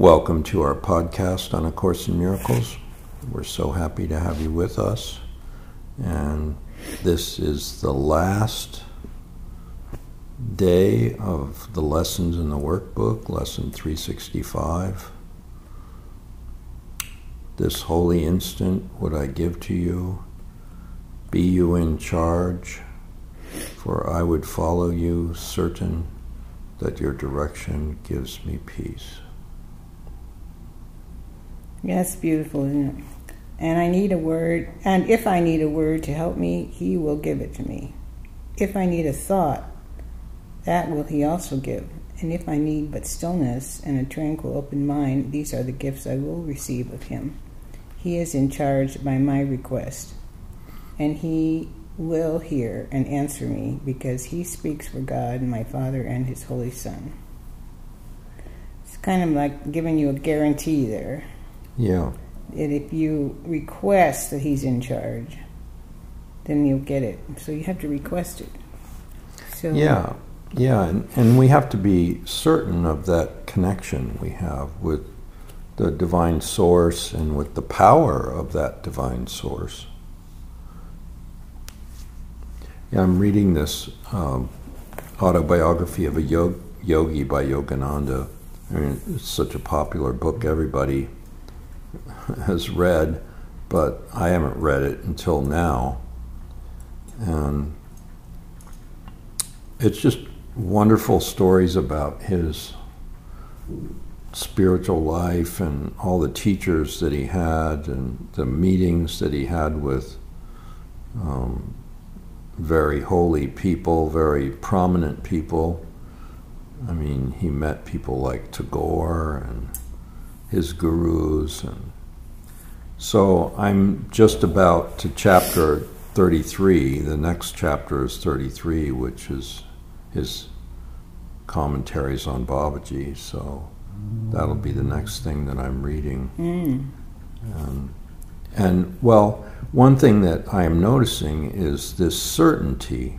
Welcome to our podcast on A Course in Miracles. We're so happy to have you with us. And this is the last day of the lessons in the workbook, lesson 365. This holy instant would I give to you. Be you in charge, for I would follow you, certain that your direction gives me peace. Yes, beautiful, isn't it? And I need a word, and if I need a word to help me, He will give it to me. If I need a thought, that will He also give. And if I need but stillness and a tranquil, open mind, these are the gifts I will receive of Him. He is in charge by my request, and He will hear and answer me because He speaks for God, my Father, and His Holy Son. It's kind of like giving you a guarantee there. Yeah. that if you request that he's in charge, then you'll get it. So you have to request it. So Yeah, yeah, and, and we have to be certain of that connection we have with the divine source and with the power of that divine source. Yeah, I'm reading this um, autobiography of a yog- yogi by Yogananda. I mean, it's such a popular book, everybody has read, but I haven't read it until now. And it's just wonderful stories about his spiritual life and all the teachers that he had and the meetings that he had with um, very holy people, very prominent people. I mean, he met people like Tagore and his gurus and so I'm just about to chapter 33. The next chapter is 33, which is his commentaries on Babaji. So that'll be the next thing that I'm reading. Mm. Um, and well, one thing that I am noticing is this certainty.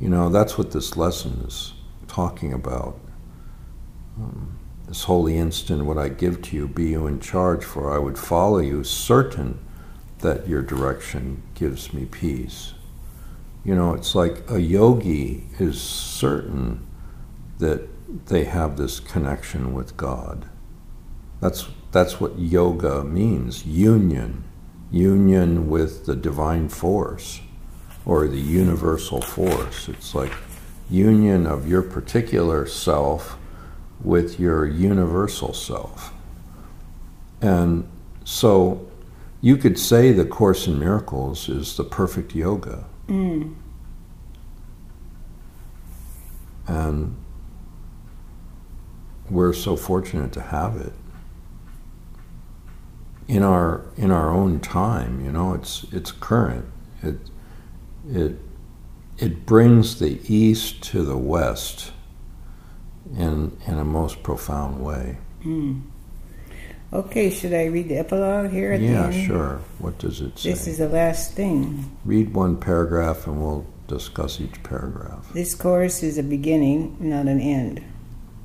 You know, that's what this lesson is talking about. Um, this holy instant would I give to you, be you in charge, for I would follow you, certain that your direction gives me peace. You know, it's like a yogi is certain that they have this connection with God. That's, that's what yoga means union, union with the divine force or the universal force. It's like union of your particular self with your universal self. And so you could say the Course in Miracles is the perfect yoga. Mm. And we're so fortunate to have it in our in our own time. You know, it's it's current. It it it brings the East to the West in in a most profound way. Mm. Okay, should I read the epilogue here at yeah, the end? sure. What does it say? This is the last thing. Read one paragraph and we'll discuss each paragraph. This course is a beginning, not an end.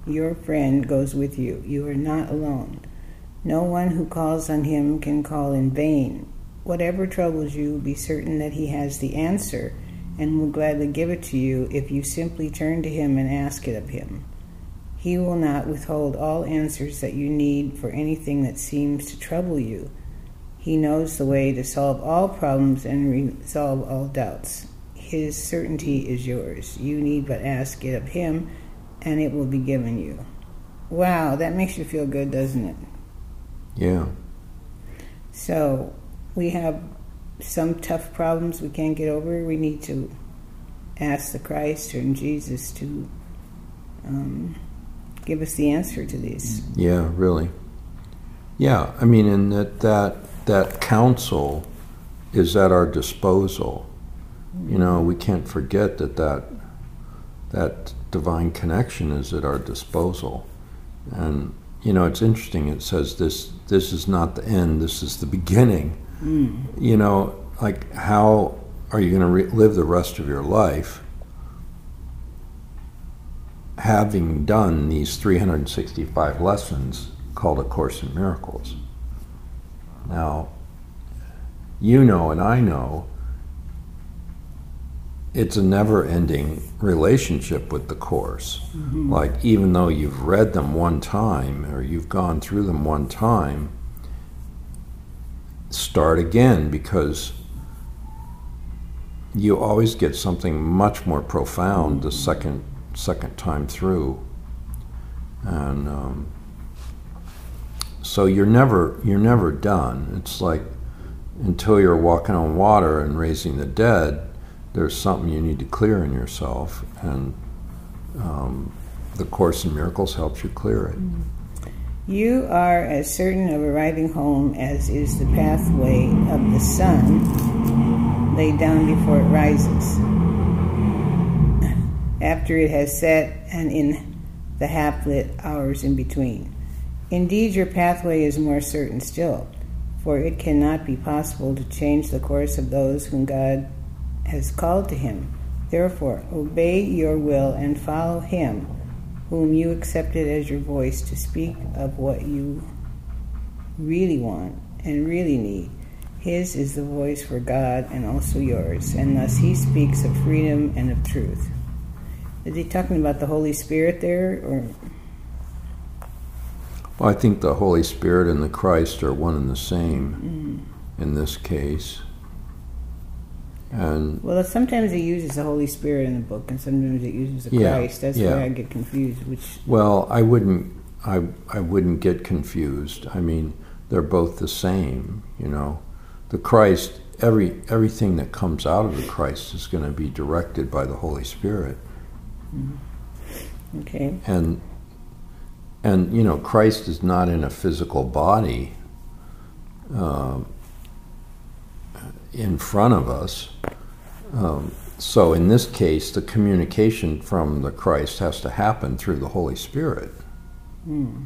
Your friend goes with you. You are not alone. No one who calls on him can call in vain. Whatever troubles you, be certain that he has the answer and will gladly give it to you if you simply turn to him and ask it of him. He will not withhold all answers that you need for anything that seems to trouble you. He knows the way to solve all problems and resolve all doubts. His certainty is yours. You need but ask it of him, and it will be given you. Wow, that makes you feel good, doesn't it? Yeah. So, we have some tough problems we can't get over. We need to ask the Christ and Jesus to um, give us the answer to these. Yeah, really. Yeah, I mean, and that that that counsel is at our disposal. You know, we can't forget that that that divine connection is at our disposal. And you know, it's interesting. It says this this is not the end. This is the beginning. Mm. You know, like how are you going to re- live the rest of your life having done these 365 lessons called A Course in Miracles. Now, you know and I know it's a never ending relationship with the Course. Mm-hmm. Like, even though you've read them one time or you've gone through them one time, start again because you always get something much more profound the second second time through, and um, so you're never you're never done. It's like until you're walking on water and raising the dead, there's something you need to clear in yourself, and um, the Course in Miracles helps you clear it. You are as certain of arriving home as is the pathway of the sun laid down before it rises, after it has set, and in the half lit hours in between. Indeed, your pathway is more certain still, for it cannot be possible to change the course of those whom God has called to Him. Therefore, obey your will and follow Him whom you accepted as your voice to speak of what you really want and really need. His is the voice for God and also yours, and thus he speaks of freedom and of truth. Is he talking about the Holy Spirit there, or? Well, I think the Holy Spirit and the Christ are one and the same mm. in this case. And well, sometimes it uses the Holy Spirit in the book, and sometimes it uses the yeah, Christ. That's yeah. why I get confused. Which well, I wouldn't, I, I wouldn't get confused. I mean, they're both the same. You know, the Christ, every everything that comes out of the Christ is going to be directed by the Holy Spirit. Mm-hmm. Okay. And and you know, Christ is not in a physical body. Uh, in front of us. Um, so in this case, the communication from the Christ has to happen through the Holy Spirit. Hmm.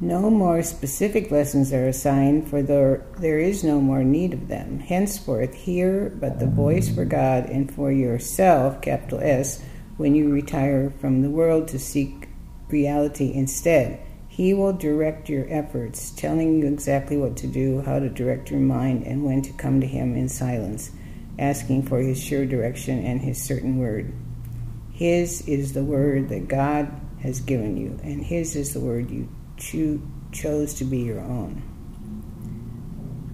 No more specific lessons are assigned, for there, there is no more need of them. Henceforth, hear but the voice for God and for yourself, capital S, when you retire from the world to seek reality instead. He will direct your efforts, telling you exactly what to do, how to direct your mind, and when to come to Him in silence, asking for His sure direction and His certain word. His is the word that God has given you, and His is the word you cho- chose to be your own.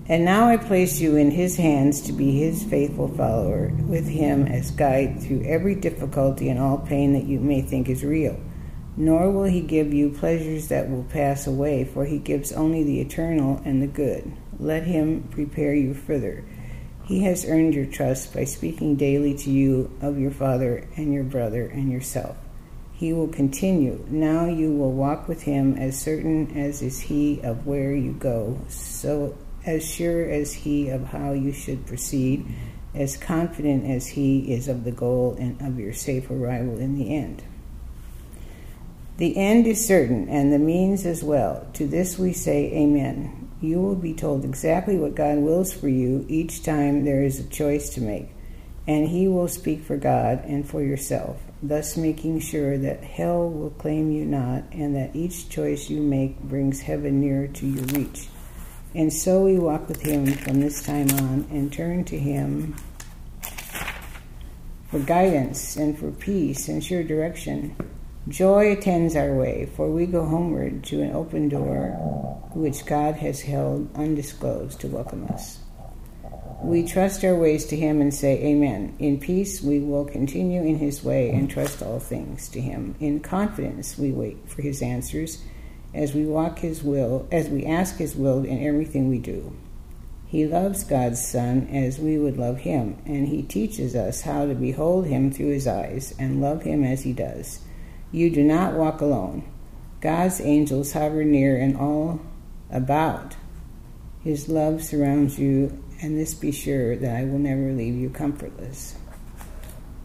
And now I place you in His hands to be His faithful follower, with Him as guide through every difficulty and all pain that you may think is real nor will he give you pleasures that will pass away, for he gives only the eternal and the good. Let him prepare you further. He has earned your trust by speaking daily to you of your father and your brother and yourself. He will continue. Now you will walk with him as certain as is he of where you go, so as sure as he of how you should proceed, as confident as he is of the goal and of your safe arrival in the end. The end is certain, and the means as well. To this we say, Amen. You will be told exactly what God wills for you each time there is a choice to make, and He will speak for God and for yourself, thus making sure that hell will claim you not, and that each choice you make brings heaven nearer to your reach. And so we walk with Him from this time on and turn to Him for guidance and for peace and sure direction. Joy attends our way, for we go homeward to an open door which God has held undisclosed to welcome us. We trust our ways to Him and say, Amen. In peace, we will continue in His way and trust all things to Him. In confidence, we wait for His answers as we walk His will, as we ask His will in everything we do. He loves God's Son as we would love Him, and He teaches us how to behold Him through His eyes and love Him as He does. You do not walk alone. God's angels hover near and all about. His love surrounds you, and this be sure that I will never leave you comfortless.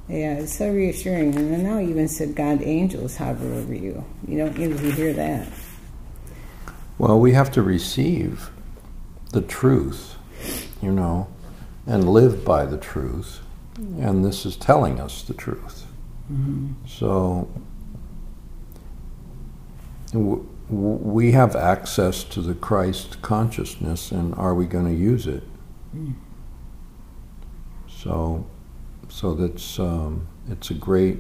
Yeah, it's so reassuring. And now even said God angels hover over you. You don't usually hear that. Well, we have to receive the truth, you know, and live by the truth. And this is telling us the truth. Mm-hmm. So w- we have access to the Christ consciousness, and are we going to use it? So, so that's um, it's a great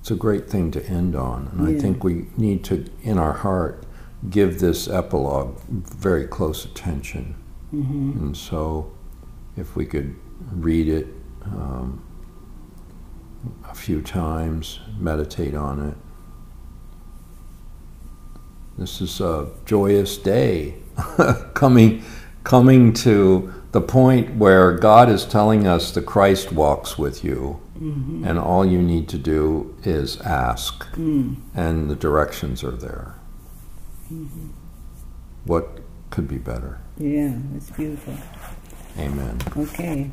it's a great thing to end on, and I think we need to, in our heart, give this epilogue very close attention. hmm And so, if we could read it um, a few times, meditate on it. This is a joyous day, coming, coming to the point where God is telling us the Christ walks with you, hmm and all you need to do is ask, Mm. and the directions are there. Mm-hmm. What could be better? Yeah, it's beautiful. Amen. Okay.